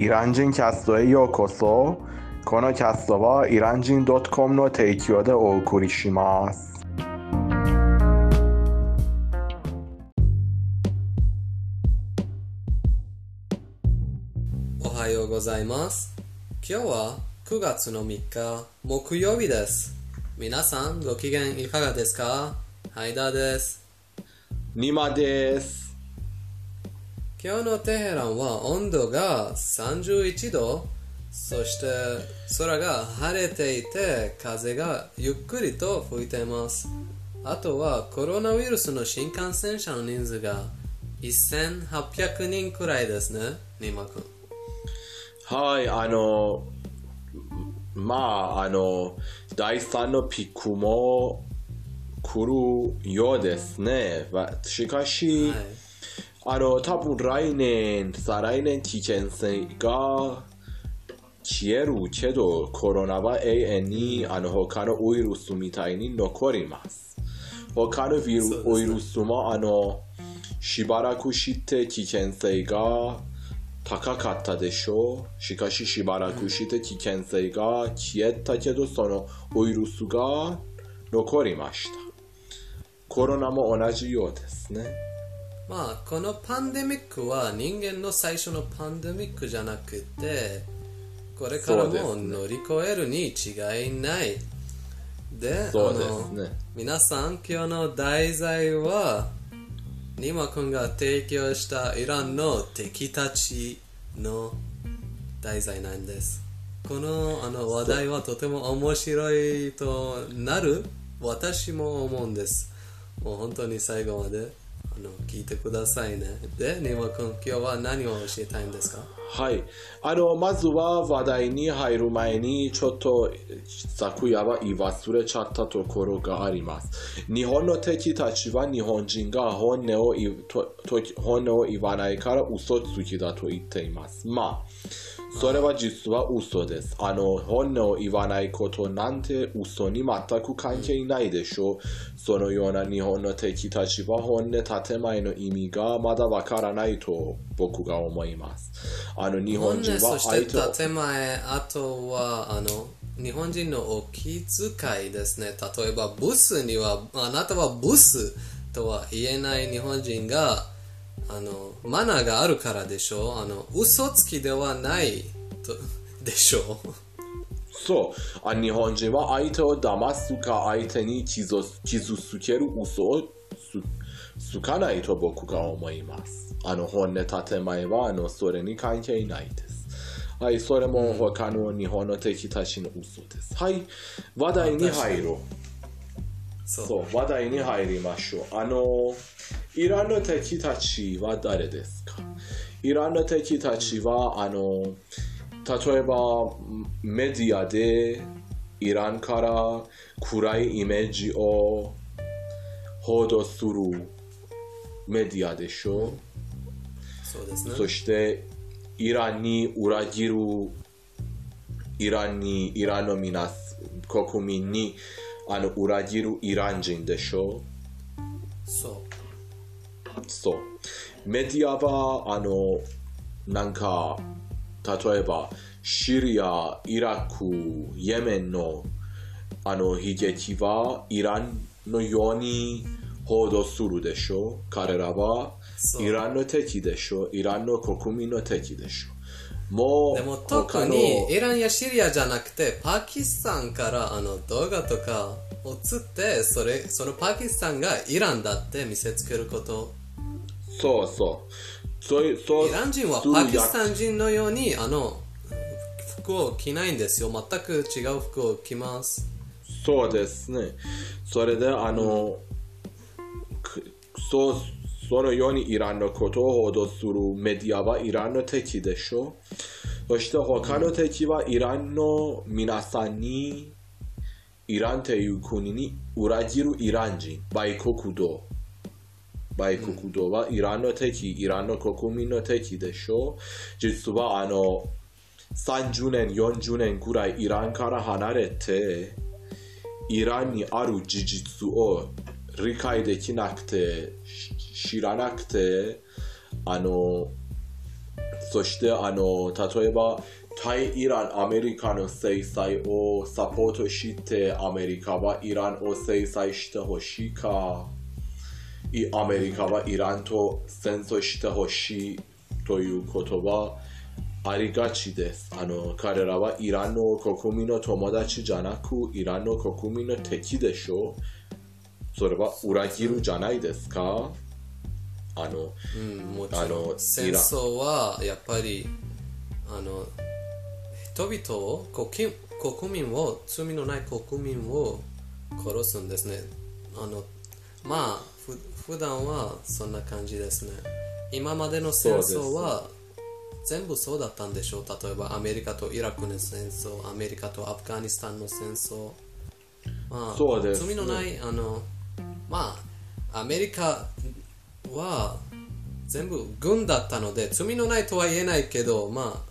イラン人キャストへようこそこのキャストはイラン人 .com の提供でお送りしますおはようございます。今日は9月の3日木曜日です。皆さんご機嫌いかがですかハイダーです。ニマです今日のテヘランは温度が31度、そして空が晴れていて風がゆっくりと吹いています。あとはコロナウイルスの新感染者の人数が1800人くらいですね、ニマ君。はい、あの、まあ、あの、第3のピックも来るようですね。わしかし、はいあの、多分来年、再来年危険性が消えるけど、コロナは永遠にあの他のウイルスみたいに残ります。他のウイルスもあの、しばらくして危険性が高かったでしょう。しかししばらくして危険性が消えたけど、そのウイルスが残りました。コロナも同じようですね。まあこのパンデミックは人間の最初のパンデミックじゃなくてこれからも乗り越えるに違いない。でそうであのすね。皆さん今日の題材はニマ君が提供したイランの敵たちの題材なんです。このあの話題はとても面白いとなる私も思うんです。もう本当に最後まで。あの聞いてくださいねでニマ君今日は何を教えたいんですか？はい。あの、まずは話題に入る前に、ちょっと昨夜は言い忘れちゃったところがあります。日本の敵たちは日本人が本音を言本音を言わないから嘘つきだと言っています。まあ、それは実は嘘です。あの、本音を言わないことなんて嘘に全く関係ないでしょう。そのような日本の敵たちは本音建前の意味がまだわからないと僕が思います。あの、日本人は相手をして建前あとはあの日本人のお気遣いですね例えばブスにはあなたはブスとは言えない日本人があのマナーがあるからでしょ？うあの嘘つきではないと でしょ？うそう。あ日本人は相手を騙すか相手に傷傷つける嘘をつつかないと僕が思います。あの本音建前はあのそれに関係ないです。はいそれも他の日本の敵たちの嘘です。はい話題に入ろう。そう話題に入りましょう。あのイランの敵たちは誰ですかイランの敵たちはあの例えばメディアでイランから暗いイメージを報道するメディアでしょうそうですねそしてイランに裏切るイランにイランの皆国民にあの裏切るイラン人でしょそうそう。メディアはあのなんか例えばシリア、イラク、イエメンのあの悲劇はイランのように報道するでしょう。彼らはイランの敵でしょう。イランの国民の敵でしょう。もうでも特にイランやシリアじゃなくてパキスタンからあの動画とかを映ってそれそのパキスタンがイランだって見せつけることそうそう。そうそう。イラン人はパキスタン人のようにあの服を着ないんですよ。全く違う服を着ます。そうですね。それで、あの、くそう、そのようにイランのことを報道するメディアはイランの敵でしょ。そして他の敵はイランの皆さんに、イランという国に裏切るイラン人、売国道。売国道はイランの敵、イランの国民の敵でしょ実はあの、30年、40年くらいイランから離れて、イランにある事実を理解できなくて、知らなくて、あの、そしてあの例えば対イランアメリカの制裁をサポートしてアメリカはイランを制裁してほしいかいアメリカはイランと戦争してほしいということはありがちですあの彼らはイランの国民の友達じゃなくイランの国民の敵でしょそれは裏切るじゃないですかあのうん、もちあろんの戦争はやっぱりあの人々を国国民を罪のない国民を殺すんですねあのまあふ普段はそんな感じですね。今までの戦争は全部そうだったんでしょう。例えばアメリカとイラクの戦争アメリカとアフガニスタンの戦争。まあそうです罪のないあのまあアメリカは全部軍だったので罪のないとは言えないけどま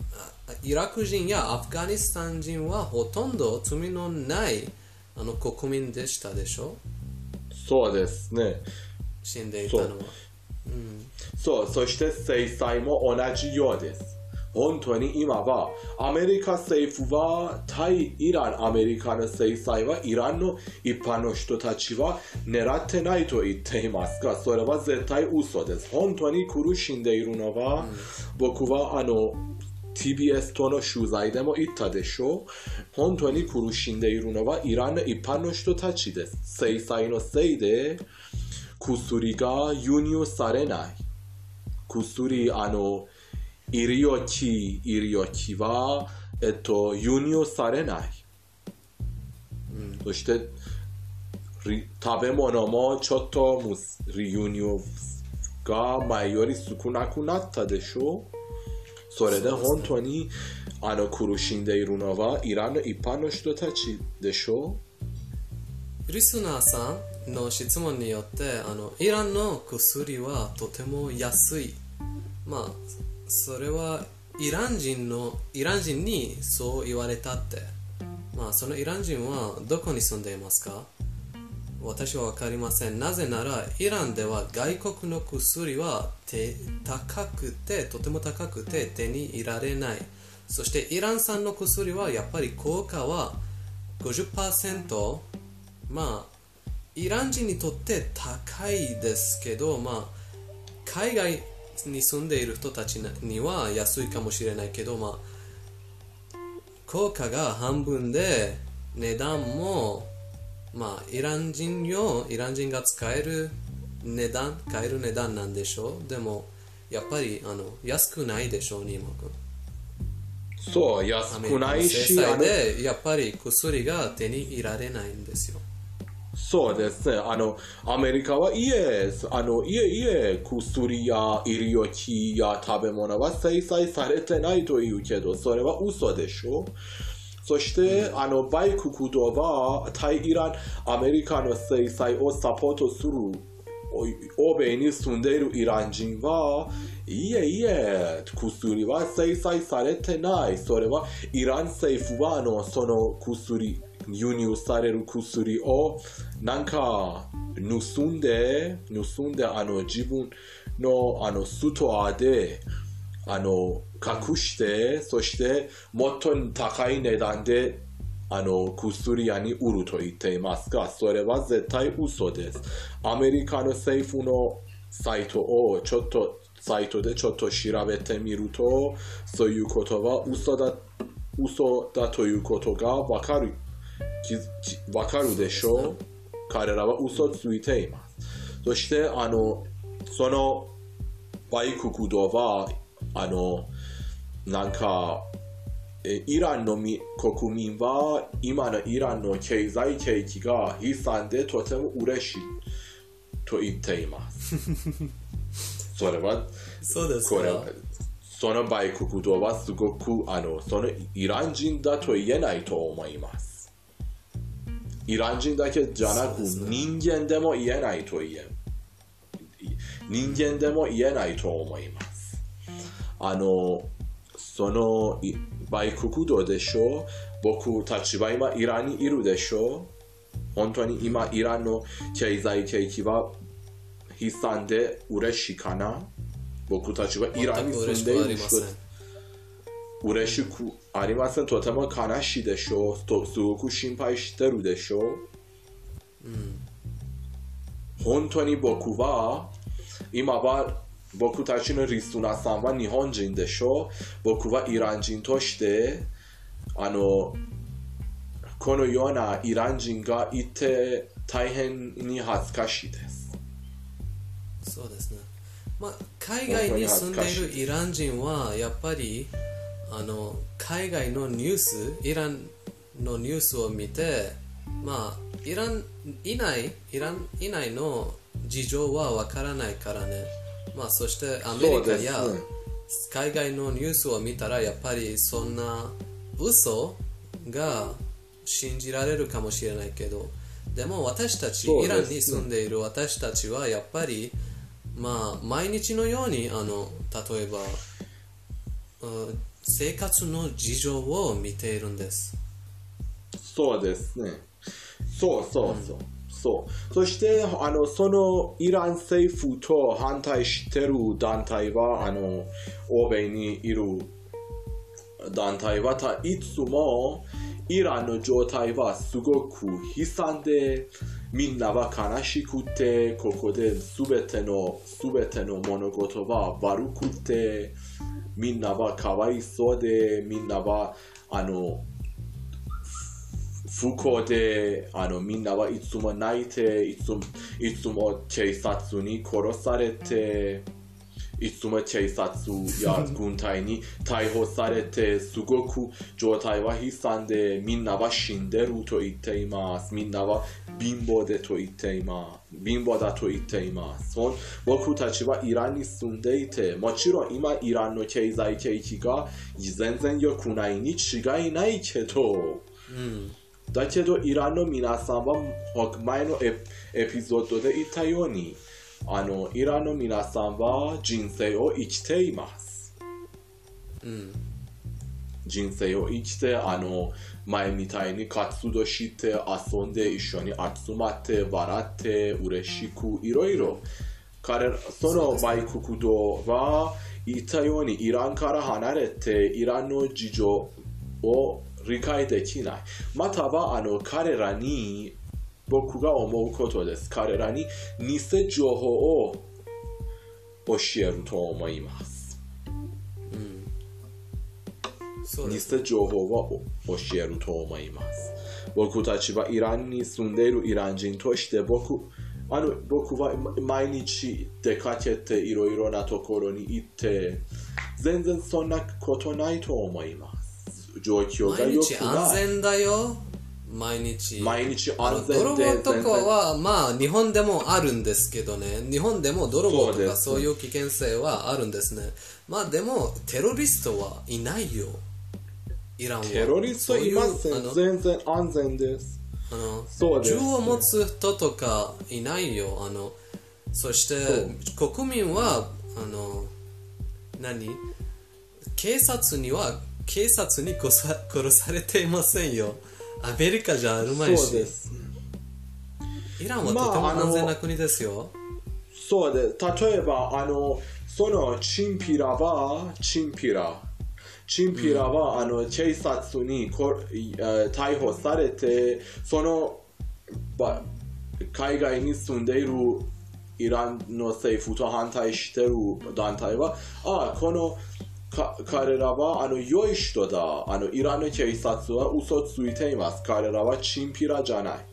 あイラク人やアフガニスタン人はほとんど罪のないあの国民でしたでしょ。そうですね死んでいたのはそう、そして制裁も同じようです。本当に今はアメリカ政府は対イランアメリカの制裁はイランの一般の人たちは狙ってないと言っていますがそれは絶対嘘です本当に苦しんでいるのは、僕はあの TBS との取材でも言ったでしょう本当に苦しんでいるのはイランの一般の人たちです制裁のせいで薬が輸入されない薬あの医療機医療機は、えっと、輸入されない、そしてり食べ物もの質問によってあのイランの薬はとても安い。まあそれはイラン人のイラン人にそう言われたって。まあそのイラン人はどこに住んでいますか？私は分かりません。なぜならイランでは外国の薬は高くてとても高くて手に入れられない。そしてイラン産の薬はやっぱり効果は50%まあイラン人にとって高いですけどまあ海外に住んでいる人たちには安いかもしれないけどまあ効果が半分で値段もまあイラン人よイラン人が使える値段買える値段なんでしょう。でもやっぱりあの安くないでしょうニーモ君。そうア安くないしでやっぱり薬が手に入れられないんですよそうですね。あの、アメリカはいえ、あの、いえいえ、薬や医療機や食べ物は制裁されてないというけど、それは嘘でしょ？そして、あの、バイククドは、対イラン、アメリカの制裁をサポートする、お欧米に住んでいるイラン人は、いえいえ、薬は制裁されてない。それは、イラン政府は、あの、その薬、輸入される薬をなんか盗んで盗んであの自分のあのストアであの隠してそしてもっと高い値段であの薬屋に売ると言っていますがそれは絶対嘘です。アメリカの政府のサイトをちょっとサイトでちょっと調べてみるとそういうことは嘘だ嘘だということがわかる。ききわかるでしょう彼らは嘘ついていますそしてあのそのバイククドはあのなんかえイランのみ国民は今のイランの経済景気が悲惨でとても嬉しいと言っていますそれはそうですこれかそのバイククドはすごくあのそのイラン人だと言えないと思いますイラン人だけじゃなく、人間でも言えないと言え人間でも言えないと思いますあのそのいバイククドでしょ僕たちは今イランにいるでしょ本当に今イランの経済景気は悲惨で嬉しいかな僕たちはイランに全く住んでいる嬉しくありません人嬉しくありませんとても悲しいでしょうとすごく心配してるでしょう、本当に僕は今は僕たちのリスナーさんは日本人でしょう僕はイラン人としてあのこのようなイラン人がいて大変に恥ずかしいですそうですね、まあ、海外に住んでいるイラン人はやっぱりあの海外のニュースイランのニュースを見てまあイラン以内イラン以内の事情はわからないからね。まあそしてアメリカや海外のニュースを見たらやっぱりそんな嘘が信じられるかもしれないけどでも私たち、イランに住んでいる私たちはやっぱりまあ毎日のようにあの例えばうん生活の事情を見ているんですそうですね。そうそうそう。そう。そして、あの、そのイラン政府と反対してる団体は、あの、欧米にいる団体は、いつもイランの状態はすごく悲惨で、みんなは悲しくて、ここで全ての、全ての物事は悪くて、みんなはかわいそうで、みんなは、あの、不幸であのみんなはいつも泣いていつもいつも警察に殺されて。いつも警察や軍隊に逮捕されてすごく状態は悲惨でみんなは死んでると言っていますみんなは貧乏でと言っています貧乏だと言っていますそ僕たちはイランに住んでいてもちろん今イランの経済景気が全然良くないに違いないけどうんだけどイランの皆さんは前のエエピソードで言ったようにあのイランの皆さんは人生を生きています。うん。人生を生きてあの前みたいに活動して遊んで一緒に集まって笑って嬉しくいろいろ。彼らそのバイク国道は言ったようにイランから離れてイランの事情を理解できない。またはあの彼らに僕が思うことです。彼らに偽情報を教えると思います。そうです。偽情報を教えると思います。僕たちはイランに住んでいるイラン人として僕あの僕は毎日出かけていろいろなところに行って全然そんなことないと思います。状況が毎良く日安ない全だよ毎日。毎日安全で泥棒とかはまあ日本でもあるんですけどね。日本でも泥棒とかそういう危険性はあるんですね。まあでもテロリストはいないよ。イランは。テロリストいません。全然安全です。あのそうです。銃を持つ人とかいないよ。あのそして国民はあの何？警察には警察に 殺されていませんよアメリカじゃあるまいし。そうです。イランはとてまああのも安全な国ですよ、そうで例えばあのそのチンピラはチンピラ。チンピラは、あの警察にこ、えー逮捕されてそのば海外に住んでいるイランの政府と反対している団体はあこのか彼らはあの良い人だあのイランの警察は嘘ついています彼らはチンピラじゃない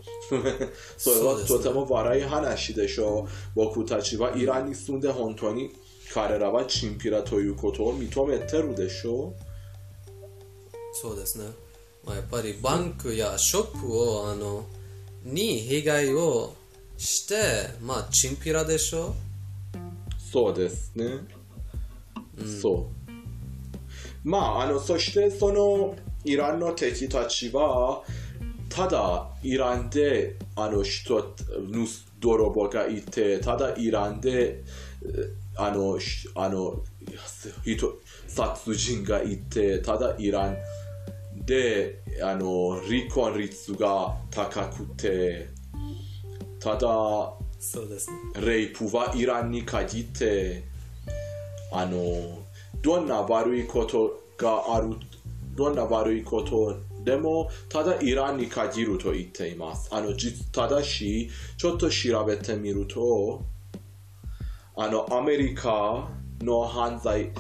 それはとても悪い話でしょう僕たちはイランに住んで本当に彼らはチンピラということを認めてるでしょそうですね、まあ、やっぱりバンクやショップをあのに被害をしてまあチンピラでしょそうですね、そうまああのそしてそのイランの敵たちはただイランであの人盗泥棒がいてただイランでえあのしあの人殺人がいてただイランであの離婚率が高くてただそうですね。レイプはイランに限ってあのどんな悪いことがあるどんな悪いことでもただイランに限ると言っていますあの実ただしちょっと調べてみるとあのアメリカの犯罪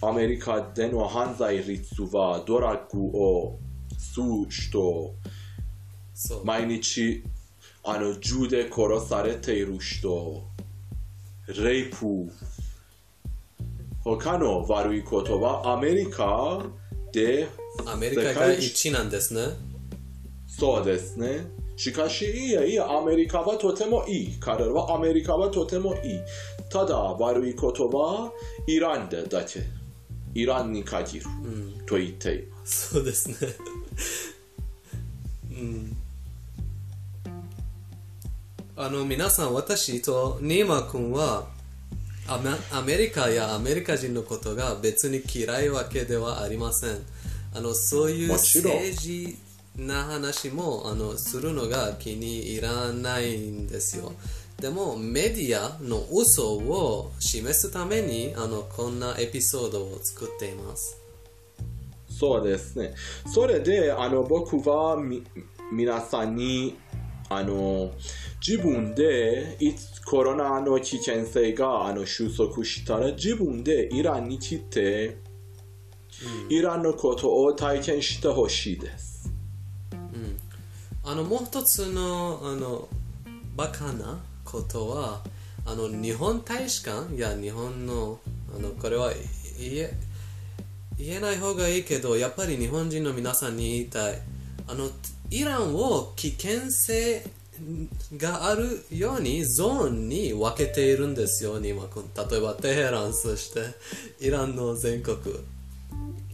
アメリカでの犯罪率はドラッグを吸う人そう毎日あの銃で殺されている人レイプ他の悪いことはアメリカでアメリカが1なんですね。そうですね。しかしいやいやアメリカはとてもいい。彼らはアメリカはとてもいい。ただ悪いことはイランでだけ。イランに限る、と言っています。そうですね。うん。あの皆さん私とニーマ君はアメアメリカやアメリカ人のことが別に嫌いわけではありません。あのそういう政治な話もあのするのが気に入らないんですよ。でもメディアの嘘を示すためにあのこんなエピソードを作っています。そうですね。それで、あの、僕はみ、皆さんに、あの、自分で、いつコロナの危険性が、あの、収束したら、自分でイランに来て、イランのことを体験してほしいです。あのもう一つのあのバカなことはあの日本大使館や日本のあのこれは言え言えない方がいいけどやっぱり日本人の皆さんに言いたい。あのイランを危険性があるようにゾーンに分けているんですよ、ニマ君。例えばテヘラン、そしてイランの全国。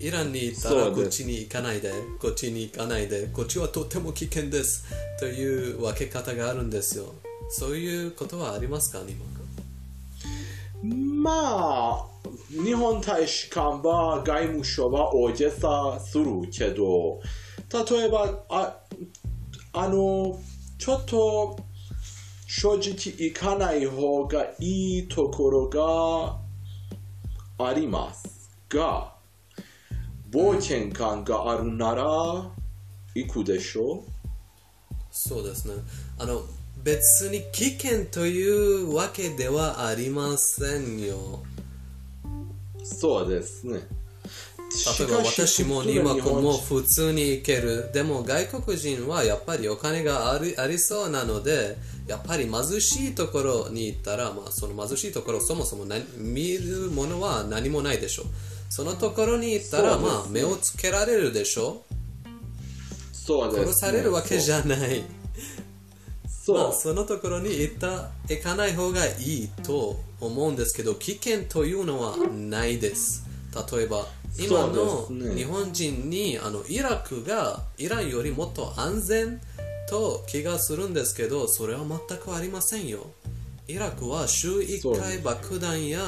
イランに行ったらこっちに行かないで、こっちに行かないで、こっちはとても危険ですという分け方があるんですよ。そういうことはありますか、ニマ君？まあ、日本大使館は外務省は大げさするけど、例えば、ああの、ちょっと正直行かない方がいいところがありますが、冒険感があるなら行くでしょそうですね。あの、別に危険というわけではありませんよ。そうですね。例えば私もニマ君も普通に行ける。でも外国人はやっぱりお金がありありそうなので、やっぱり貧しいところに行ったら、まあ、その貧しいところそもそも何見るものは何もないでしょう。そのところに行ったら、ねまあ目をつけられるでしょそうね。殺されるわけじゃない。そう。まあ、そのところに行った行かない方がいいと思うんですけど危険というのはないです例えば今の日本人にあのイラクがイランよりもっと安全と気がするんですけどそれは全くありませんよ。イラクは週1回爆弾や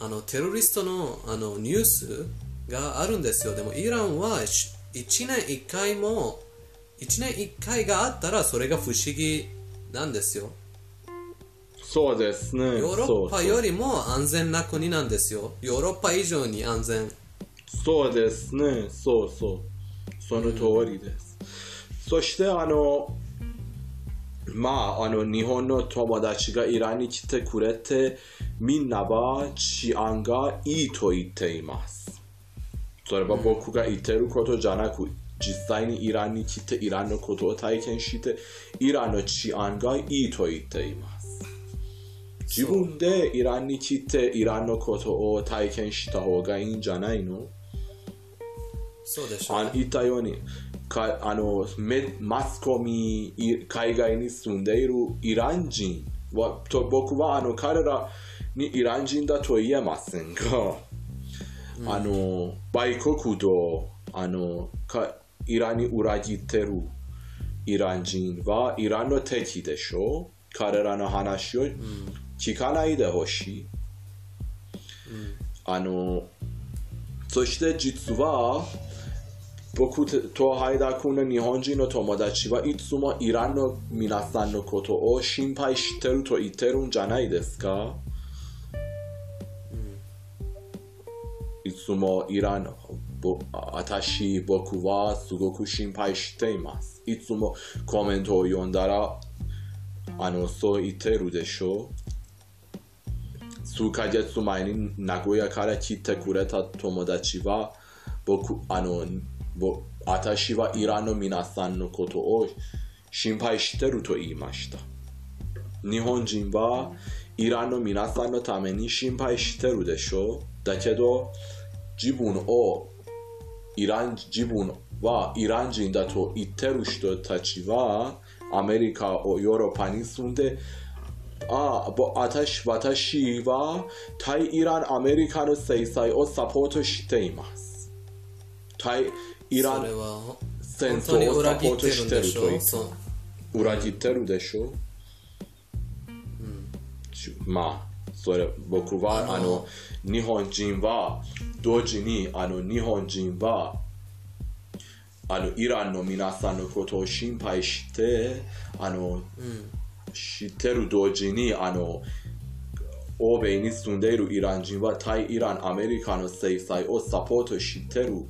あのテロリストのあのニュースがあるんですよ。でもイランは1年1回も1年1回があったらそれが不思議なんですよ。そうですね。ヨーロッパよりも安全な国なんですよ。ヨーロッパ以上に安全そうですね。そうそう。その通りです。そして、あの、まあ、あの、日本の友達がイランに来てくれて、みんなは治安がいいと言っています。それは僕が言ってることじゃなく、実際にイランに来てイランのことを体験して、イランの治安がいいと言っています。自分でイランに来てイランのことを体験した方がいいんじゃないの？そうでしょうあ言ったようにかあのメマスコミい海外に住んでいるイラン人はと僕はあの彼らにイラン人だと言えませんが、あの売国とあのかイランに裏切ってるイラン人はイランの敵でしょ？彼らの話を聞かないでほしい、あのそして実は僕とハイダ君の日本人の友達はいつもイランの皆さんのことを心配してると言ってるんじゃないですか、いつもイランぼ私僕はすごく心配していますいつもコメントを読んだらあのそう言ってるでしょ数ヶ月前に名古屋から来てくれた友達は僕あの私はイランの皆さんのことを心配してると言いました日本人はイランの皆さんのために心配してるでしょだけど自分をイラン自分はイラン人だと言ってる人たちはアメリカをヨーロッパに住んであぼ私私は対イランアメリカの制裁をサポートしています。対イランそれは戦争をサポートしてると言ってょ？そう。裏切ってるでしょ、ちまあそれ僕はあの日本人は同時にあの日本人はあのイランの皆さんのことを心配してあの、知ってる同時にあの欧米に住んでいるイラン人は対イランアメリカの制裁をサポートしてる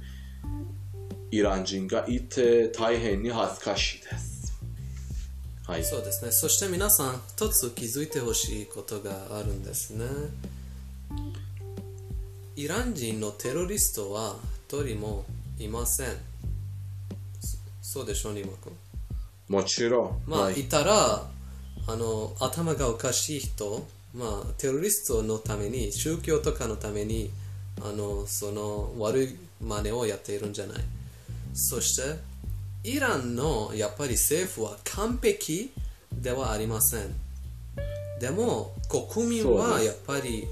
イラン人がいて大変に恥ずかしいです。はい。そうですね。そして皆さん一つ気づいてほしいことがあるんですね。イラン人のテロリストは一人もいません。そそうでしょうニマ君。もちろん、まあ、はいいたらあの頭がおかしい人、まあ、テロリストのために宗教とかのためにあのその悪い真似をやっているんじゃない。そしてイランのやっぱり政府は完璧ではありません。でも国民はやっぱり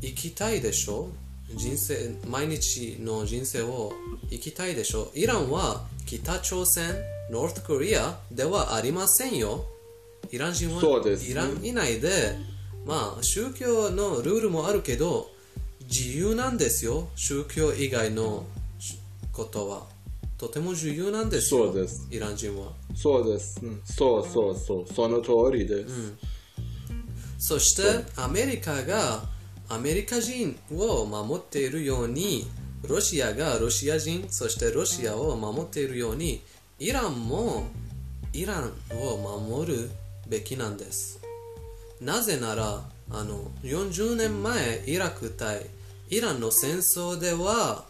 生きたいでしょ？人生毎日の人生を生きたいでしょ？イランは北朝鮮ノースコリアではありませんよイラン人はそうです。ねイラン以内でまあ宗教のルールもあるけど自由なんですよ。宗教以外のことは。とても自由なんですよ。そうです。イラン人はそうです、うん。そうそうそう。その通りです、そしてアメリカがアメリカ人を守っているようにロシアがロシア人そしてロシアを守っているようにイランもイランを守るべきなんです。なぜならあの40年前イラク対イランの戦争では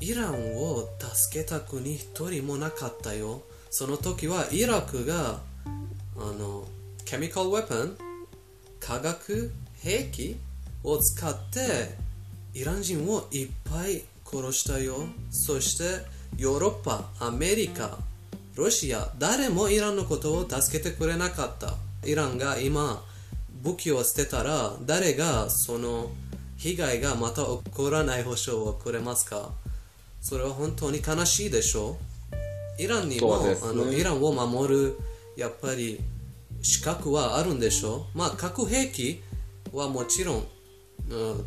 イランを助けた国一人もなかったよ。その時はイラクがあのケミカルウェポン化学兵器を使ってイラン人をいっぱい殺したよ。そしてヨーロッパアメリカロシア誰もイランのことを助けてくれなかった。イランが今武器を捨てたら誰がその被害がまた起こらない保証をくれますか？それは本当に悲しいでしょイランにも、ね。あのイランを守るやっぱり資格はあるんでしょまあ核兵器はもちろん、うん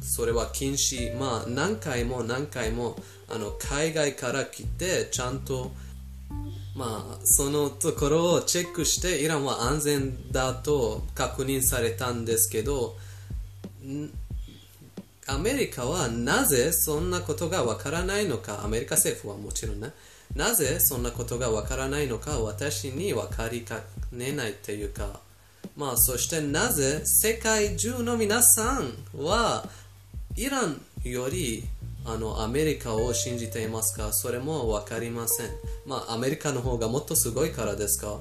それは禁止。まあ何回も何回もあの海外から来てちゃんとまあそのところをチェックしてイランは安全だと確認されたんですけどアメリカはなぜそんなことがわからないのかアメリカ政府はもちろんねなぜそんなことがわからないのか私に分かりかねないっていうかまあそしてなぜ世界中の皆さんはイランよりあのアメリカを信じていますか？それも分かりません。まあアメリカの方がもっとすごいからですか？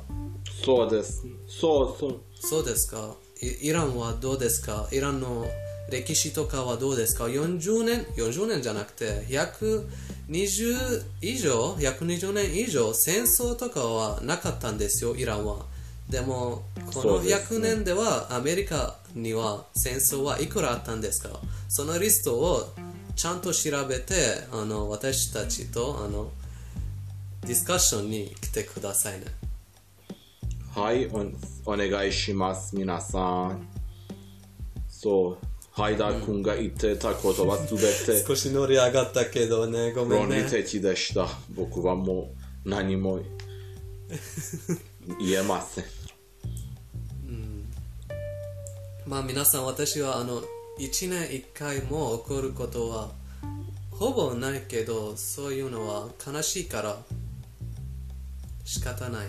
そうです。そうそう。そうですか？イイランはどうですか？イランの歴史とかはどうですか？40年？40年じゃなくて120以上？120年以上？戦争とかはなかったんですよイランは。でもこのそうです100年ではアメリカには戦争はいくらあったんですか？そのリストをちゃんと調べてあの私たちとあのディスカッションに来てくださいね。はいおお願いします皆さん。そうハイダー君が言ってたことは全て。少し乗り上がったけどねごめんね。論理的でした。僕はもう何も 言えません。まあ皆さん私はあの1年1回も起こることはほぼないけどそういうのは悲しいから仕方ない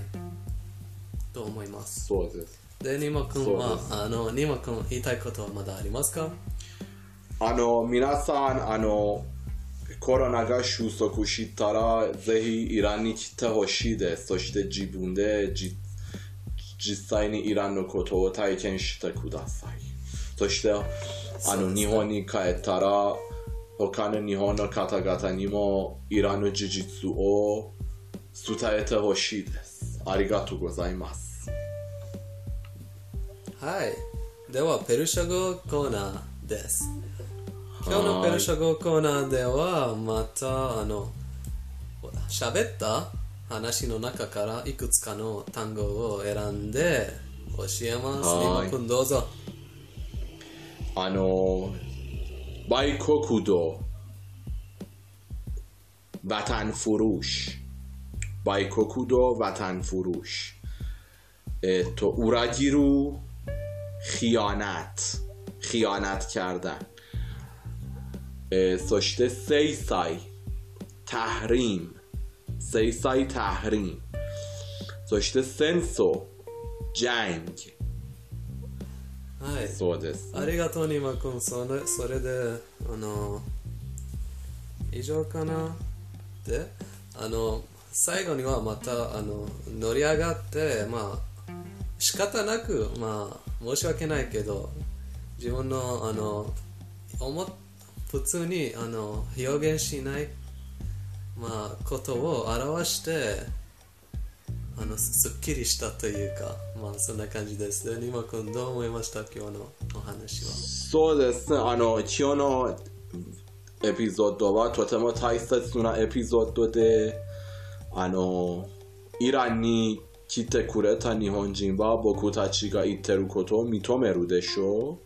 と思います。そうです。でニモ君はあのニモ君言いたいことはまだありますか？あの皆さんあのコロナが収束したらぜひイランに来てほしいです。そして自分でじ実際にイランのことを体験してください。そしてあの日本に帰ったら他の日本の方々にもイランの事実を伝えてほしいです。ありがとうございます。はい。ではペルシャ語コーナーです。今日のペルシャ語コーナーではまたあの喋った話の中からいくつかの単語を選んで教えます。はい。ニモ君どうぞあのバイコクドوطن فروشバイコクド وطن فروش えっと裏切る خیانت خیانت کردن えーそして制裁 تحریم 制裁 تحریم そして戦争 جنگ はい。そうです。ありがとうニマ君。それそれであの以上かな？であの最後にはまたあの乗り上がってまあ仕方なくまあ申し訳ないけど自分のあの思っ普通にあの表現しないまあことを表してあのすっきりしたというかまあそんな感じですでニマ君どう思いました？今日のお話はそうですね。あの、今日のエピソードはとても大切なエピソードで、あの、イランに来てくれた日本人は僕たちが言ってることを認めるでしょ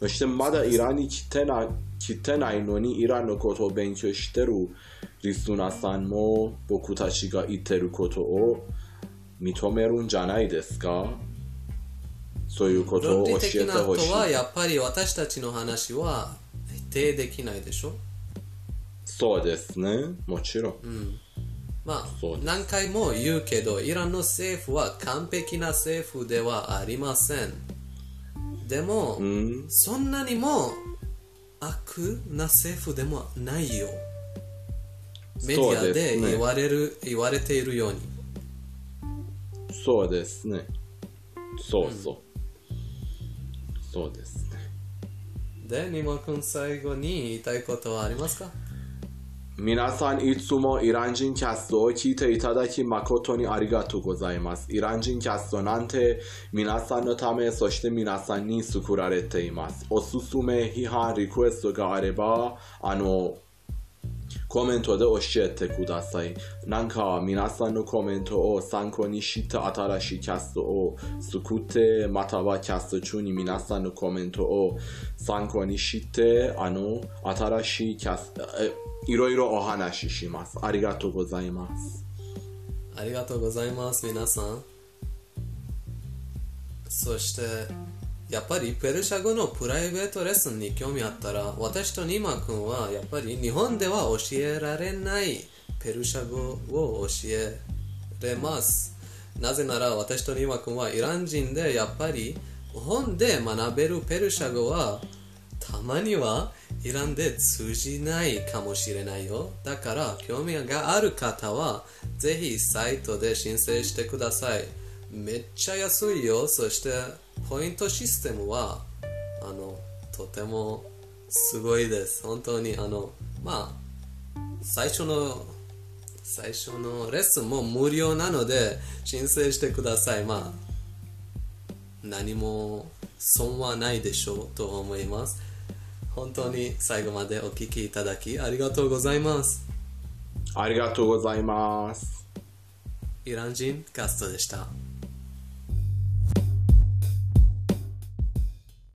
う。そしてまだイランに来てな来てないのにイランのことを勉強してるリスナーさんも僕たちが言ってることを認めるんじゃないですか？そういうこと論を教え理的なとてほしい。はやっぱり私たちの話は否定できないでしょ？そうですね。もちろん。まあそうです何回も言うけどイランの政府は完璧な政府ではありませんでも、うん。そんなにも悪な政府でもないよメディアで言われる、言われているようにそうですね。そうそう。そうですね。でニモ君最後に言いたいことはありますか？皆さんいつもイラン人キャストを聞いていただき誠にありがとうございます。イラン人キャストなんて皆さんのためそして皆さんに作られています。おすすめ、批判、リクエストがあれば、あの、コメントで教えてください。なんか皆さんのコメントを参考にして新しいキャストを作って、またはキャスト中に皆さんのコメントを参考にして、あの、新しいキャスト、えいろいろお話しします。ありがとうございます。ありがとうございます皆さんそしてやっぱりペルシャ語のプライベートレッスンに興味あったら私とニマ君はやっぱり日本では教えられないペルシャ語を教えれます。なぜなら私とニマ君はイラン人でやっぱり本で学べるペルシャ語はたまにはイランで通じないかもしれないよ。だから興味がある方はぜひサイトで申請してください。めっちゃ安いよ。そしてポイントシステムはあのとてもすごいです。本当にあのまあ最初の最初のレッスンも無料なので申請してください。まあ何も損はないでしょうと思います。本当に最後までお聞きいただきありがとうございます。ありがとうございます。イラン人ガストでした